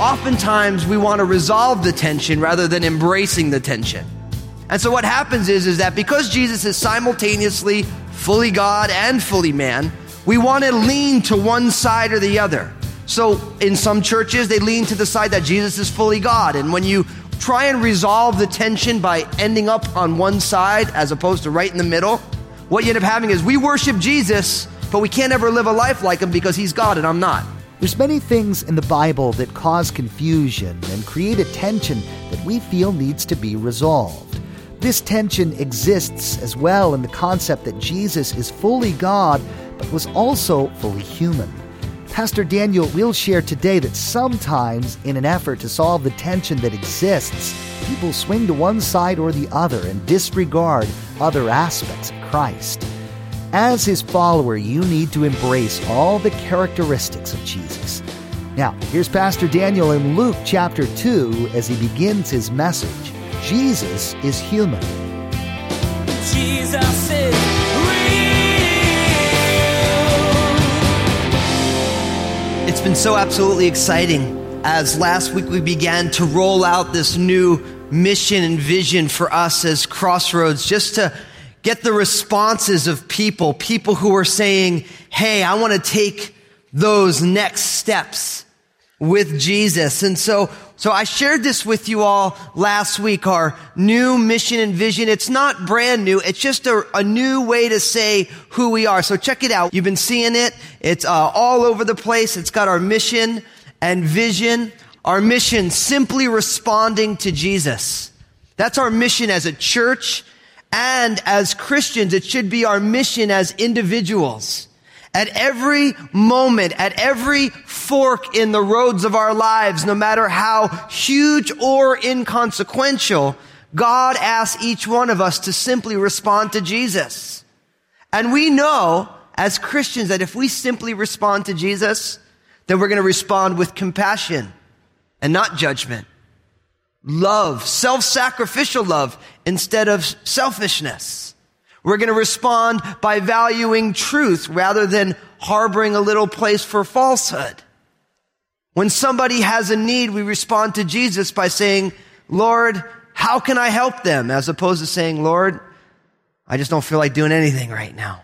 Oftentimes we want to resolve the tension rather than embracing the tension. And so what happens is, is that because Jesus is simultaneously fully God and fully man, we want to lean to one side or the other. So in some churches, they lean to the side that Jesus is fully God. And when you try and resolve the tension by ending up on one side as opposed to right in the middle, what you end up having is we worship Jesus, but we can't ever live a life like him because he's God and I'm not. There's many things in the Bible that cause confusion and create a tension that we feel needs to be resolved. This tension exists as well in the concept that Jesus is fully God, but was also fully human. Pastor Daniel will share today that sometimes, in an effort to solve the tension that exists, people swing to one side or the other and disregard other aspects of Christ. As his follower, you need to embrace all the characteristics of Jesus. Now, here's Pastor Daniel in Luke chapter 2 as he begins his message. Jesus is human. Jesus is real. It's been so absolutely exciting as last week we began to roll out this new mission and vision for us as Crossroads, just to get the responses of people, people who are saying, Hey, I want to take those next steps with Jesus. And so, so I shared this with you all last week, our new mission and vision. It's not brand new. It's just a, a new way to say who we are. So check it out. You've been seeing it. It's uh, all over the place. It's got our mission and vision. Our mission, simply responding to Jesus. That's our mission as a church and as Christians. It should be our mission as individuals. At every moment, at every fork in the roads of our lives, no matter how huge or inconsequential, God asks each one of us to simply respond to Jesus. And we know as Christians that if we simply respond to Jesus, then we're going to respond with compassion and not judgment. Love, self-sacrificial love instead of selfishness. We're going to respond by valuing truth rather than harboring a little place for falsehood. When somebody has a need, we respond to Jesus by saying, Lord, how can I help them? As opposed to saying, Lord, I just don't feel like doing anything right now.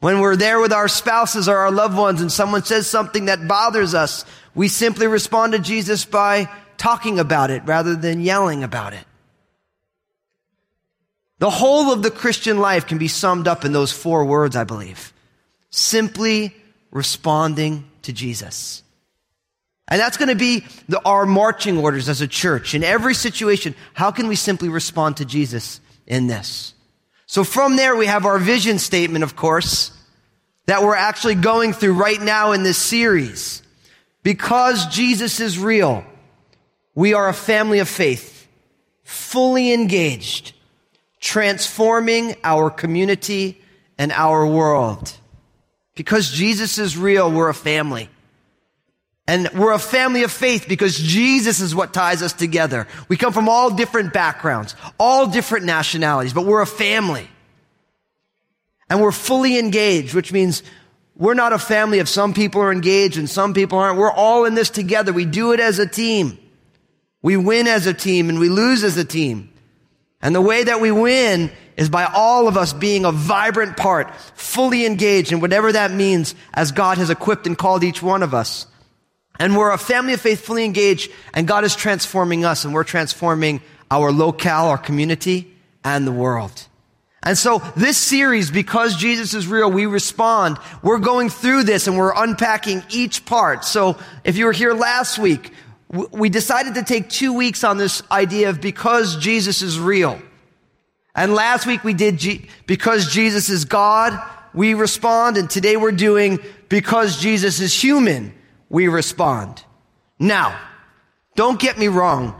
When we're there with our spouses or our loved ones and someone says something that bothers us, we simply respond to Jesus by talking about it rather than yelling about it. The whole of the Christian life can be summed up in those four words, I believe. Simply responding to Jesus. And that's going to be the, our marching orders as a church. In every situation, how can we simply respond to Jesus in this? So from there, we have our vision statement, of course, that we're actually going through right now in this series. Because Jesus is real, we are a family of faith, fully engaged, transforming our community and our world. Because Jesus is real, we're a family. And we're a family of faith because Jesus is what ties us together. We come from all different backgrounds, all different nationalities, but we're a family. And we're fully engaged, which means we're not a family of some people are engaged and some people aren't. We're all in this together. We do it as a team. We win as a team and we lose as a team. And the way that we win is by all of us being a vibrant part, fully engaged in whatever that means as God has equipped and called each one of us. And we're a family of faith fully engaged and God is transforming us and we're transforming our locale, our community and the world. And so this series, because Jesus is real, we respond. We're going through this and we're unpacking each part. So if you were here last week, we decided to take two weeks on this idea of because Jesus is real. And last week we did G- because Jesus is God, we respond. And today we're doing because Jesus is human, we respond. Now, don't get me wrong.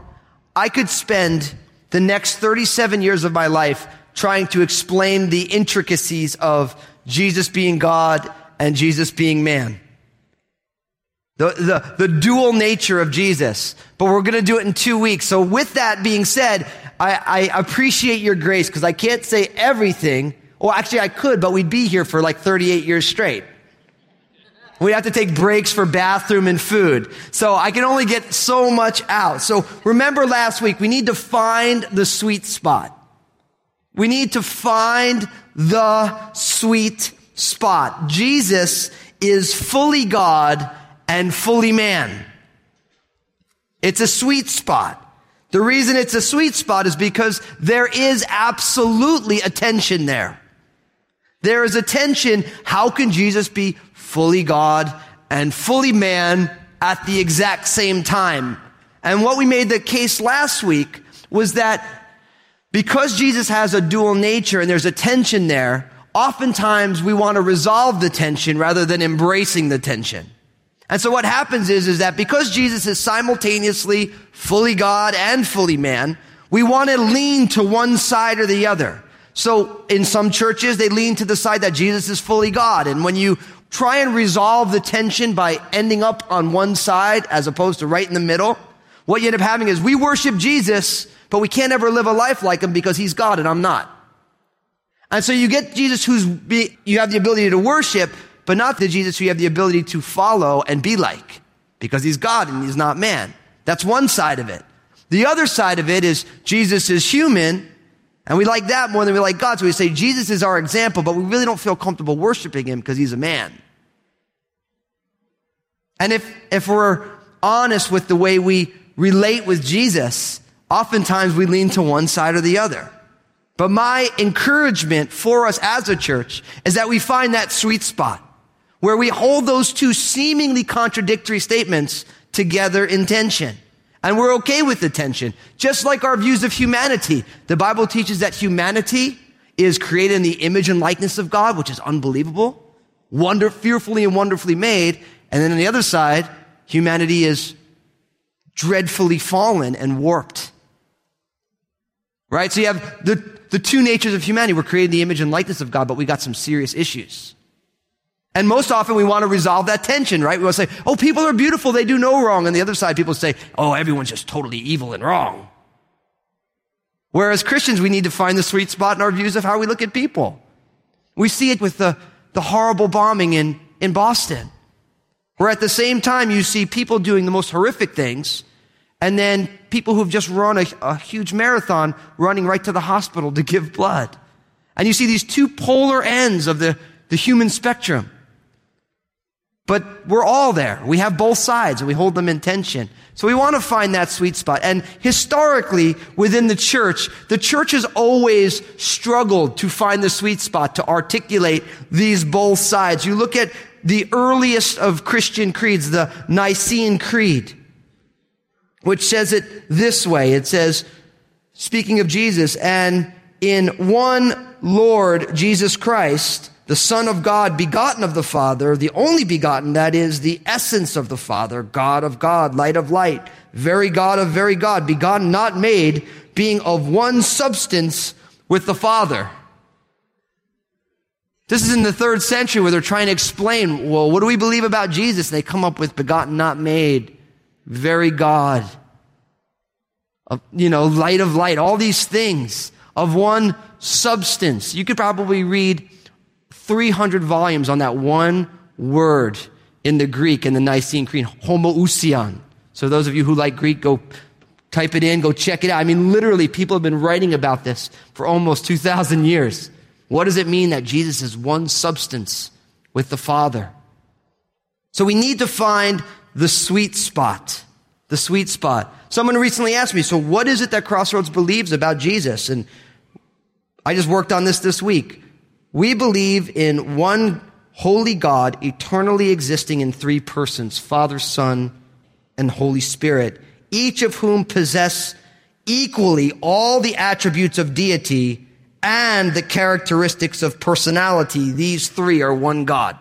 I could spend the next 37 years of my life trying to explain the intricacies of Jesus being God and Jesus being man. The, the, the dual nature of Jesus. But we're going to do it in two weeks. So with that being said, I, I appreciate your grace because I can't say everything. Well, actually I could, but we'd be here for like 38 years straight. We have to take breaks for bathroom and food. So I can only get so much out. So remember last week, we need to find the sweet spot. We need to find the sweet spot. Jesus is fully God and fully man. It's a sweet spot. The reason it's a sweet spot is because there is absolutely a tension there. There is a tension. How can Jesus be fully God and fully man at the exact same time? And what we made the case last week was that because Jesus has a dual nature and there's a tension there, oftentimes we want to resolve the tension rather than embracing the tension. And so what happens is, is that because Jesus is simultaneously fully God and fully man, we want to lean to one side or the other. So in some churches, they lean to the side that Jesus is fully God. And when you try and resolve the tension by ending up on one side as opposed to right in the middle, what you end up having is we worship Jesus, but we can't ever live a life like him because he's God and I'm not. And so you get Jesus who's, be, you have the ability to worship, but not the Jesus who you have the ability to follow and be like because he's God and he's not man. That's one side of it. The other side of it is Jesus is human and we like that more than we like God. So we say Jesus is our example, but we really don't feel comfortable worshiping him because he's a man. And if, if we're honest with the way we relate with Jesus, oftentimes we lean to one side or the other. But my encouragement for us as a church is that we find that sweet spot where we hold those two seemingly contradictory statements together in tension. And we're okay with the tension. Just like our views of humanity. The Bible teaches that humanity is created in the image and likeness of God, which is unbelievable. Wonder, fearfully and wonderfully made. And then on the other side, humanity is dreadfully fallen and warped. Right? So you have the, the two natures of humanity. We're created in the image and likeness of God, but we got some serious issues. And most often we want to resolve that tension, right? We want to say, oh, people are beautiful, they do no wrong. And the other side, people say, oh, everyone's just totally evil and wrong. Whereas Christians, we need to find the sweet spot in our views of how we look at people. We see it with the, the horrible bombing in, in Boston, where at the same time you see people doing the most horrific things, and then people who've just run a, a huge marathon running right to the hospital to give blood. And you see these two polar ends of the, the human spectrum. But we're all there. We have both sides and we hold them in tension. So we want to find that sweet spot. And historically, within the church, the church has always struggled to find the sweet spot to articulate these both sides. You look at the earliest of Christian creeds, the Nicene Creed, which says it this way. It says, speaking of Jesus, and in one Lord Jesus Christ, the Son of God, begotten of the Father, the only begotten, that is the essence of the Father, God of God, light of light, very God of very God, begotten, not made, being of one substance with the Father. This is in the third century where they're trying to explain, well, what do we believe about Jesus? And they come up with begotten, not made, very God, of, you know, light of light, all these things of one substance. You could probably read 300 volumes on that one word in the Greek in the Nicene Creed, homoousion. So those of you who like Greek, go type it in, go check it out. I mean, literally, people have been writing about this for almost 2,000 years. What does it mean that Jesus is one substance with the Father? So we need to find the sweet spot. The sweet spot. Someone recently asked me, so what is it that Crossroads believes about Jesus? And I just worked on this this week. We believe in one holy God, eternally existing in three persons, Father, Son, and Holy Spirit, each of whom possess equally all the attributes of deity and the characteristics of personality. These three are one God.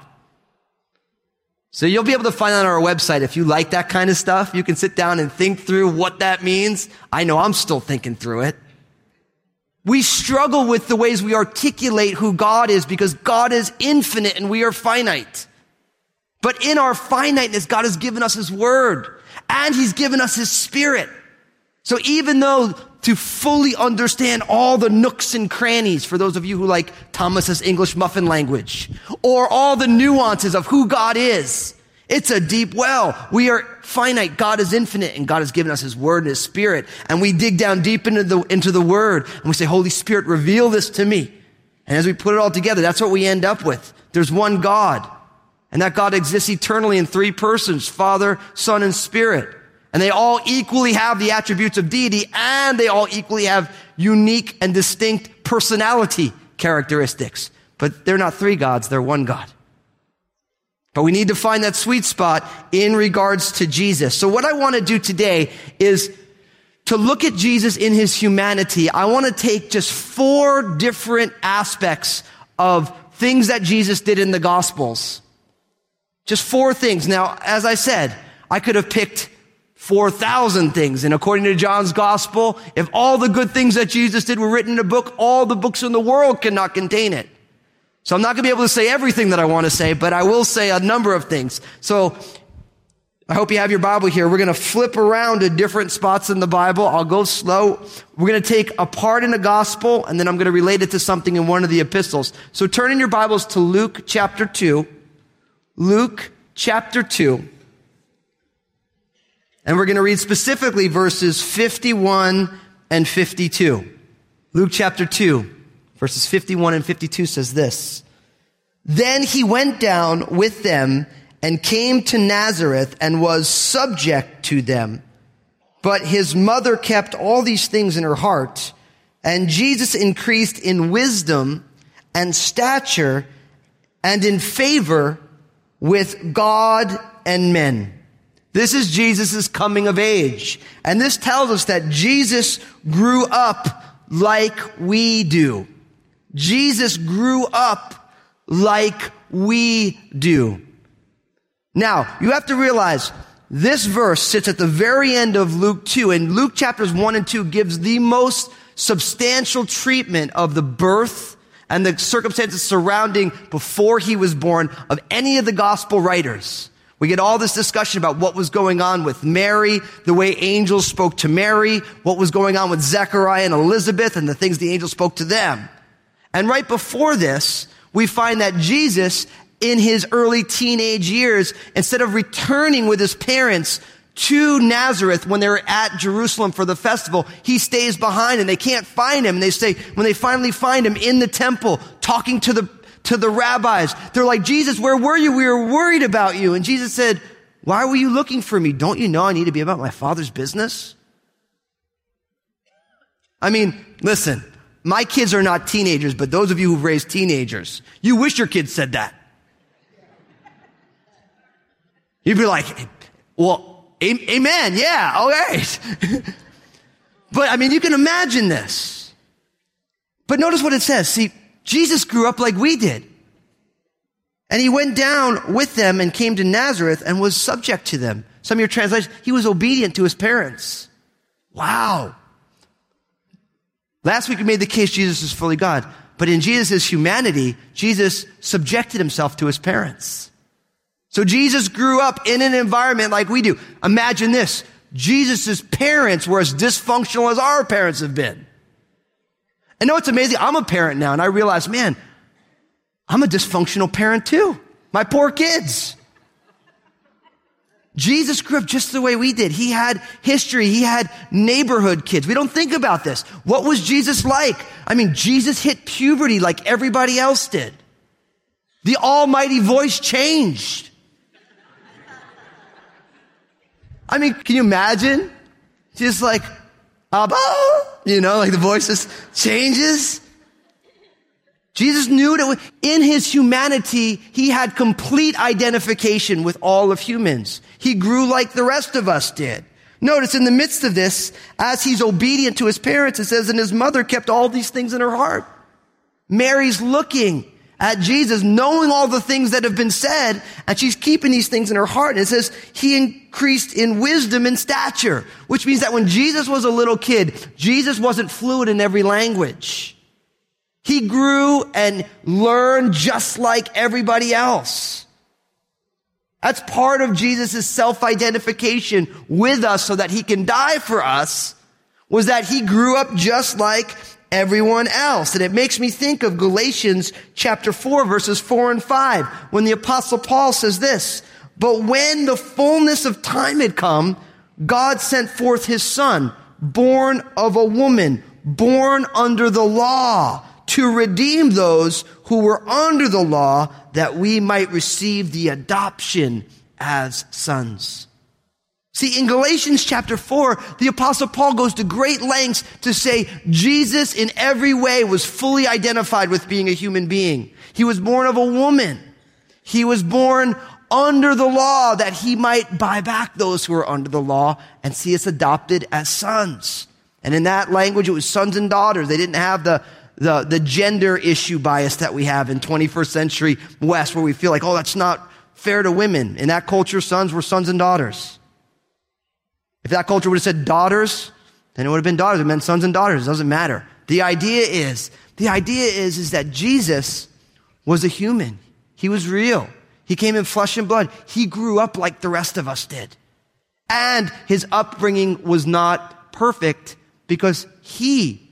So you'll be able to find on our website if you like that kind of stuff. You can sit down and think through what that means. I know I'm still thinking through it. We struggle with the ways we articulate who God is because God is infinite and we are finite. But in our finiteness, God has given us His Word and He's given us His Spirit. So even though to fully understand all the nooks and crannies, for those of you who like Thomas's English muffin language, or all the nuances of who God is, it's a deep well. We are finite. God is infinite and God has given us His Word and His Spirit. And we dig down deep into the, into the Word and we say, Holy Spirit, reveal this to me. And as we put it all together, that's what we end up with. There's one God. And that God exists eternally in three persons, Father, Son, and Spirit. And they all equally have the attributes of deity and they all equally have unique and distinct personality characteristics. But they're not three gods, they're one God. But we need to find that sweet spot in regards to Jesus. So what I want to do today is to look at Jesus in his humanity. I want to take just four different aspects of things that Jesus did in the gospels. Just four things. Now, as I said, I could have picked 4,000 things. And according to John's gospel, if all the good things that Jesus did were written in a book, all the books in the world cannot contain it. So I'm not going to be able to say everything that I want to say, but I will say a number of things. So I hope you have your Bible here. We're going to flip around to different spots in the Bible. I'll go slow. We're going to take a part in the gospel and then I'm going to relate it to something in one of the epistles. So turn in your Bibles to Luke chapter 2. Luke chapter 2. And we're going to read specifically verses 51 and 52. Luke chapter 2. Verses 51 and 52 says this. Then he went down with them and came to Nazareth and was subject to them. But his mother kept all these things in her heart. And Jesus increased in wisdom and stature and in favor with God and men. This is Jesus' coming of age. And this tells us that Jesus grew up like we do. Jesus grew up like we do. Now, you have to realize this verse sits at the very end of Luke 2, and Luke chapters 1 and 2 gives the most substantial treatment of the birth and the circumstances surrounding before he was born of any of the gospel writers. We get all this discussion about what was going on with Mary, the way angels spoke to Mary, what was going on with Zechariah and Elizabeth, and the things the angels spoke to them. And right before this, we find that Jesus, in his early teenage years, instead of returning with his parents to Nazareth when they're at Jerusalem for the festival, he stays behind and they can't find him. And they say, when they finally find him in the temple, talking to the, to the rabbis, they're like, Jesus, where were you? We were worried about you. And Jesus said, why were you looking for me? Don't you know I need to be about my father's business? I mean, listen, my kids are not teenagers, but those of you who've raised teenagers, you wish your kids said that. You'd be like, well, amen. Yeah. All right. but I mean, you can imagine this. But notice what it says. See, Jesus grew up like we did. And he went down with them and came to Nazareth and was subject to them. Some of your translations, he was obedient to his parents. Wow. Last week we made the case Jesus is fully God. But in Jesus' humanity, Jesus subjected himself to his parents. So Jesus grew up in an environment like we do. Imagine this. Jesus' parents were as dysfunctional as our parents have been. And know what's amazing? I'm a parent now and I realize, man, I'm a dysfunctional parent too. My poor kids. Jesus grew up just the way we did. He had history. He had neighborhood kids. We don't think about this. What was Jesus like? I mean, Jesus hit puberty like everybody else did. The almighty voice changed. I mean, can you imagine? Just like, Abba, you know, like the voice just changes. Jesus knew that in his humanity, he had complete identification with all of humans. He grew like the rest of us did. Notice in the midst of this, as he's obedient to his parents, it says, and his mother kept all these things in her heart. Mary's looking at Jesus, knowing all the things that have been said, and she's keeping these things in her heart. And it says, he increased in wisdom and stature, which means that when Jesus was a little kid, Jesus wasn't fluent in every language. He grew and learned just like everybody else. That's part of Jesus' self-identification with us so that he can die for us was that he grew up just like everyone else. And it makes me think of Galatians chapter 4 verses 4 and 5 when the apostle Paul says this, but when the fullness of time had come, God sent forth his son, born of a woman, born under the law, to redeem those who were under the law that we might receive the adoption as sons. See, in Galatians chapter 4, the apostle Paul goes to great lengths to say Jesus in every way was fully identified with being a human being. He was born of a woman. He was born under the law that he might buy back those who are under the law and see us adopted as sons. And in that language, it was sons and daughters. They didn't have the the, the gender issue bias that we have in 21st century West where we feel like, oh, that's not fair to women. In that culture, sons were sons and daughters. If that culture would have said daughters, then it would have been daughters. It meant sons and daughters. It doesn't matter. The idea is, the idea is, is that Jesus was a human. He was real. He came in flesh and blood. He grew up like the rest of us did. And his upbringing was not perfect because he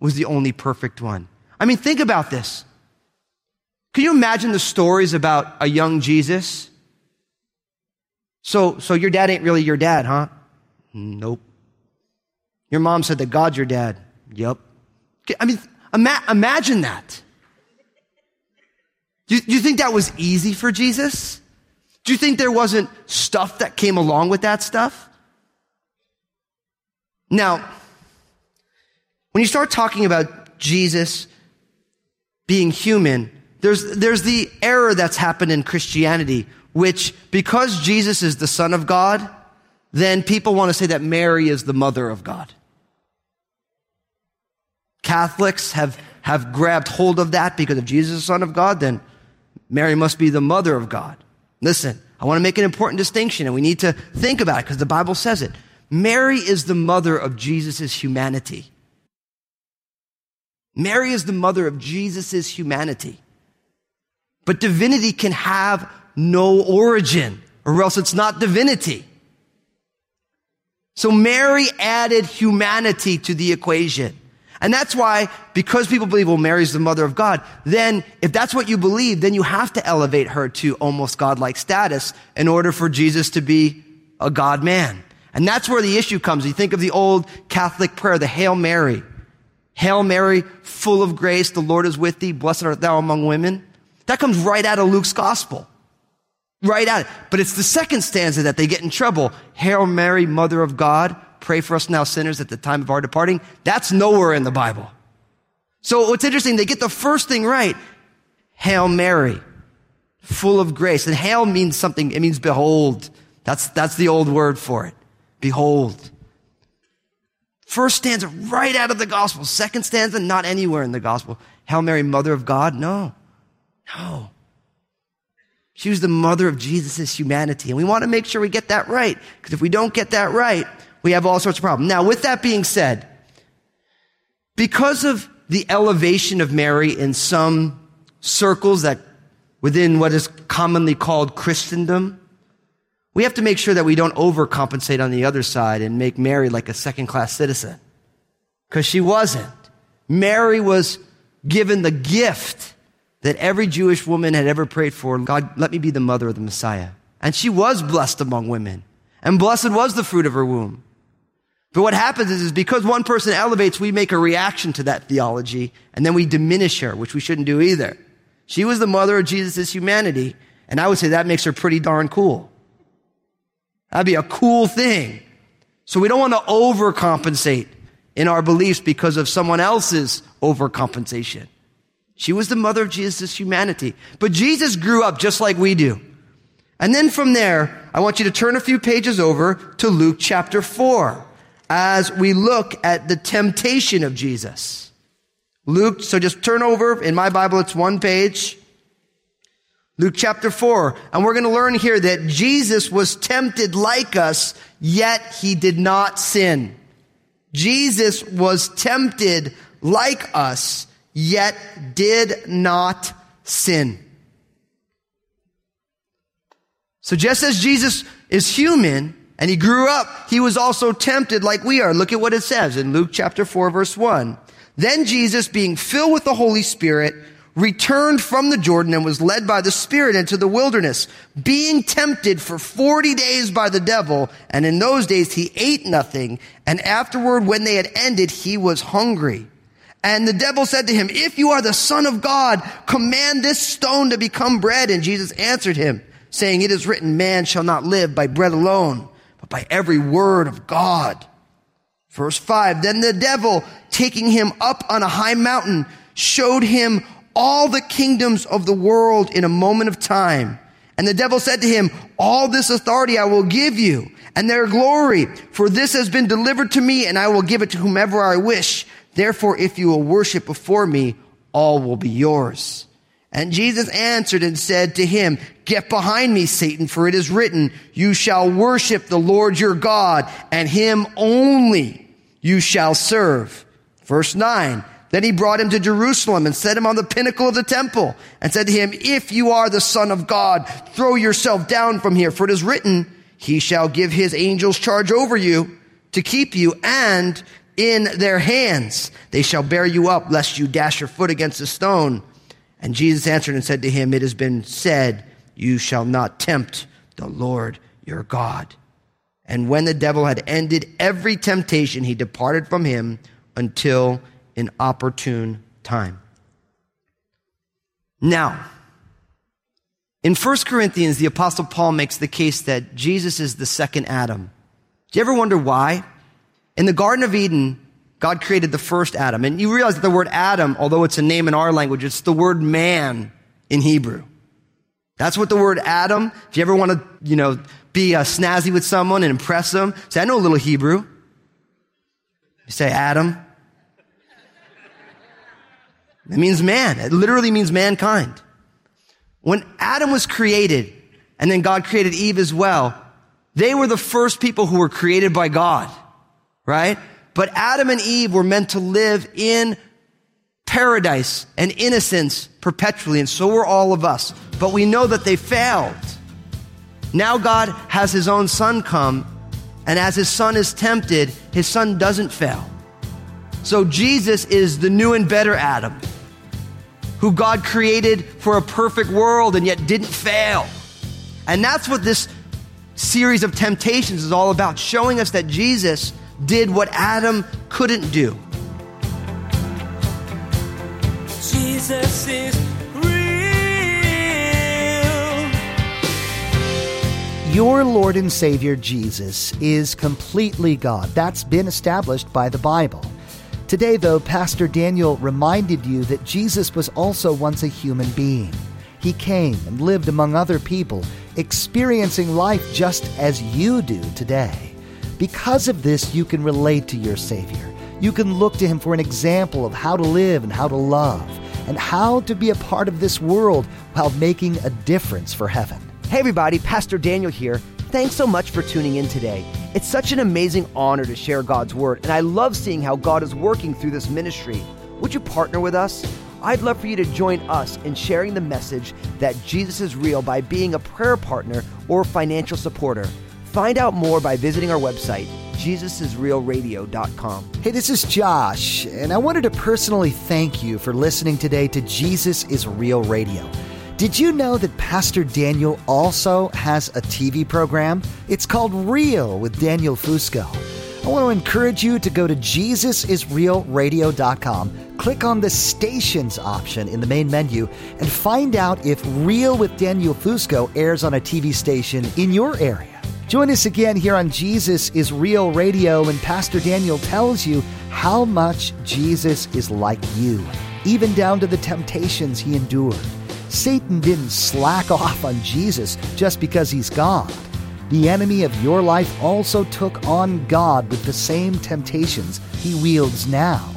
was the only perfect one. I mean, think about this. Can you imagine the stories about a young Jesus? So, so your dad ain't really your dad, huh? Nope. Your mom said that God's your dad. Yep. I mean, ima- imagine that. Do you, do you think that was easy for Jesus? Do you think there wasn't stuff that came along with that stuff? Now, when you start talking about Jesus being human, there's, there's the error that's happened in Christianity, which because Jesus is the Son of God, then people want to say that Mary is the mother of God. Catholics have, have grabbed hold of that because if Jesus is the Son of God, then Mary must be the mother of God. Listen, I want to make an important distinction and we need to think about it because the Bible says it. Mary is the mother of Jesus' humanity. Mary is the mother of Jesus' humanity. But divinity can have no origin, or else it's not divinity. So Mary added humanity to the equation. And that's why, because people believe, well, Mary's the mother of God, then if that's what you believe, then you have to elevate her to almost godlike status in order for Jesus to be a God man. And that's where the issue comes. You think of the old Catholic prayer, the Hail Mary. Hail Mary, full of grace, the Lord is with thee. Blessed art thou among women. That comes right out of Luke's gospel. Right out. But it's the second stanza that they get in trouble. Hail Mary, mother of God, pray for us now sinners at the time of our departing. That's nowhere in the Bible. So what's interesting, they get the first thing right. Hail Mary, full of grace. And hail means something, it means behold. That's, that's the old word for it. Behold. First stanza right out of the gospel. Second stanza, not anywhere in the gospel. Hail Mary, mother of God? No. No. She was the mother of Jesus' humanity. And we want to make sure we get that right. Because if we don't get that right, we have all sorts of problems. Now, with that being said, because of the elevation of Mary in some circles that within what is commonly called Christendom, we have to make sure that we don't overcompensate on the other side and make Mary like a second class citizen. Because she wasn't. Mary was given the gift that every Jewish woman had ever prayed for. God, let me be the mother of the Messiah. And she was blessed among women. And blessed was the fruit of her womb. But what happens is, is because one person elevates, we make a reaction to that theology, and then we diminish her, which we shouldn't do either. She was the mother of Jesus' humanity, and I would say that makes her pretty darn cool. That'd be a cool thing. So we don't want to overcompensate in our beliefs because of someone else's overcompensation. She was the mother of Jesus' humanity. But Jesus grew up just like we do. And then from there, I want you to turn a few pages over to Luke chapter 4 as we look at the temptation of Jesus. Luke, so just turn over. In my Bible, it's one page. Luke chapter 4. And we're going to learn here that Jesus was tempted like us, yet he did not sin. Jesus was tempted like us, yet did not sin. So just as Jesus is human and he grew up, he was also tempted like we are. Look at what it says in Luke chapter 4 verse 1. Then Jesus, being filled with the Holy Spirit, returned from the Jordan and was led by the Spirit into the wilderness, being tempted for 40 days by the devil. And in those days he ate nothing. And afterward, when they had ended, he was hungry. And the devil said to him, if you are the son of God, command this stone to become bread. And Jesus answered him, saying, it is written, man shall not live by bread alone, but by every word of God. Verse five, then the devil, taking him up on a high mountain, showed him all the kingdoms of the world in a moment of time. And the devil said to him, all this authority I will give you and their glory, for this has been delivered to me and I will give it to whomever I wish. Therefore, if you will worship before me, all will be yours. And Jesus answered and said to him, get behind me, Satan, for it is written, you shall worship the Lord your God and him only you shall serve. Verse nine. Then he brought him to Jerusalem and set him on the pinnacle of the temple and said to him, if you are the son of God, throw yourself down from here. For it is written, he shall give his angels charge over you to keep you and in their hands they shall bear you up lest you dash your foot against a stone. And Jesus answered and said to him, it has been said, you shall not tempt the Lord your God. And when the devil had ended every temptation, he departed from him until an opportune time. Now, in 1 Corinthians, the apostle Paul makes the case that Jesus is the second Adam. Do you ever wonder why? In the Garden of Eden, God created the first Adam. And you realize that the word Adam, although it's a name in our language, it's the word man in Hebrew. That's what the word Adam, if you ever want to, you know, be uh, snazzy with someone and impress them, say, I know a little Hebrew. You say Adam. It means man. It literally means mankind. When Adam was created, and then God created Eve as well, they were the first people who were created by God, right? But Adam and Eve were meant to live in paradise and innocence perpetually, and so were all of us. But we know that they failed. Now God has his own son come, and as his son is tempted, his son doesn't fail. So Jesus is the new and better Adam who God created for a perfect world and yet didn't fail. And that's what this series of temptations is all about, showing us that Jesus did what Adam couldn't do. Jesus is real. Your Lord and Savior Jesus is completely God. That's been established by the Bible. Today, though, Pastor Daniel reminded you that Jesus was also once a human being. He came and lived among other people, experiencing life just as you do today. Because of this, you can relate to your Savior. You can look to Him for an example of how to live and how to love, and how to be a part of this world while making a difference for heaven. Hey, everybody, Pastor Daniel here. Thanks so much for tuning in today. It's such an amazing honor to share God's Word, and I love seeing how God is working through this ministry. Would you partner with us? I'd love for you to join us in sharing the message that Jesus is real by being a prayer partner or financial supporter. Find out more by visiting our website, jesusisrealradio.com. Hey, this is Josh, and I wanted to personally thank you for listening today to Jesus is Real Radio. Did you know that Pastor Daniel also has a TV program? It's called Real with Daniel Fusco. I want to encourage you to go to JesusIsRealRadio.com, click on the stations option in the main menu, and find out if Real with Daniel Fusco airs on a TV station in your area. Join us again here on Jesus is Real Radio when Pastor Daniel tells you how much Jesus is like you, even down to the temptations he endured. Satan didn't slack off on Jesus just because he's God. The enemy of your life also took on God with the same temptations he wields now.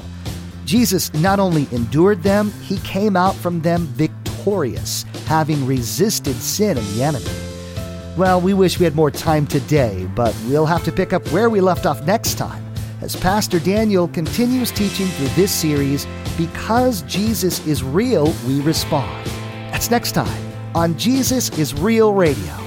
Jesus not only endured them, he came out from them victorious having resisted sin and the enemy. Well, we wish we had more time today, but we'll have to pick up where we left off next time as Pastor Daniel continues teaching through this series, Because Jesus is Real, We Respond. That's next time on Jesus is Real Radio.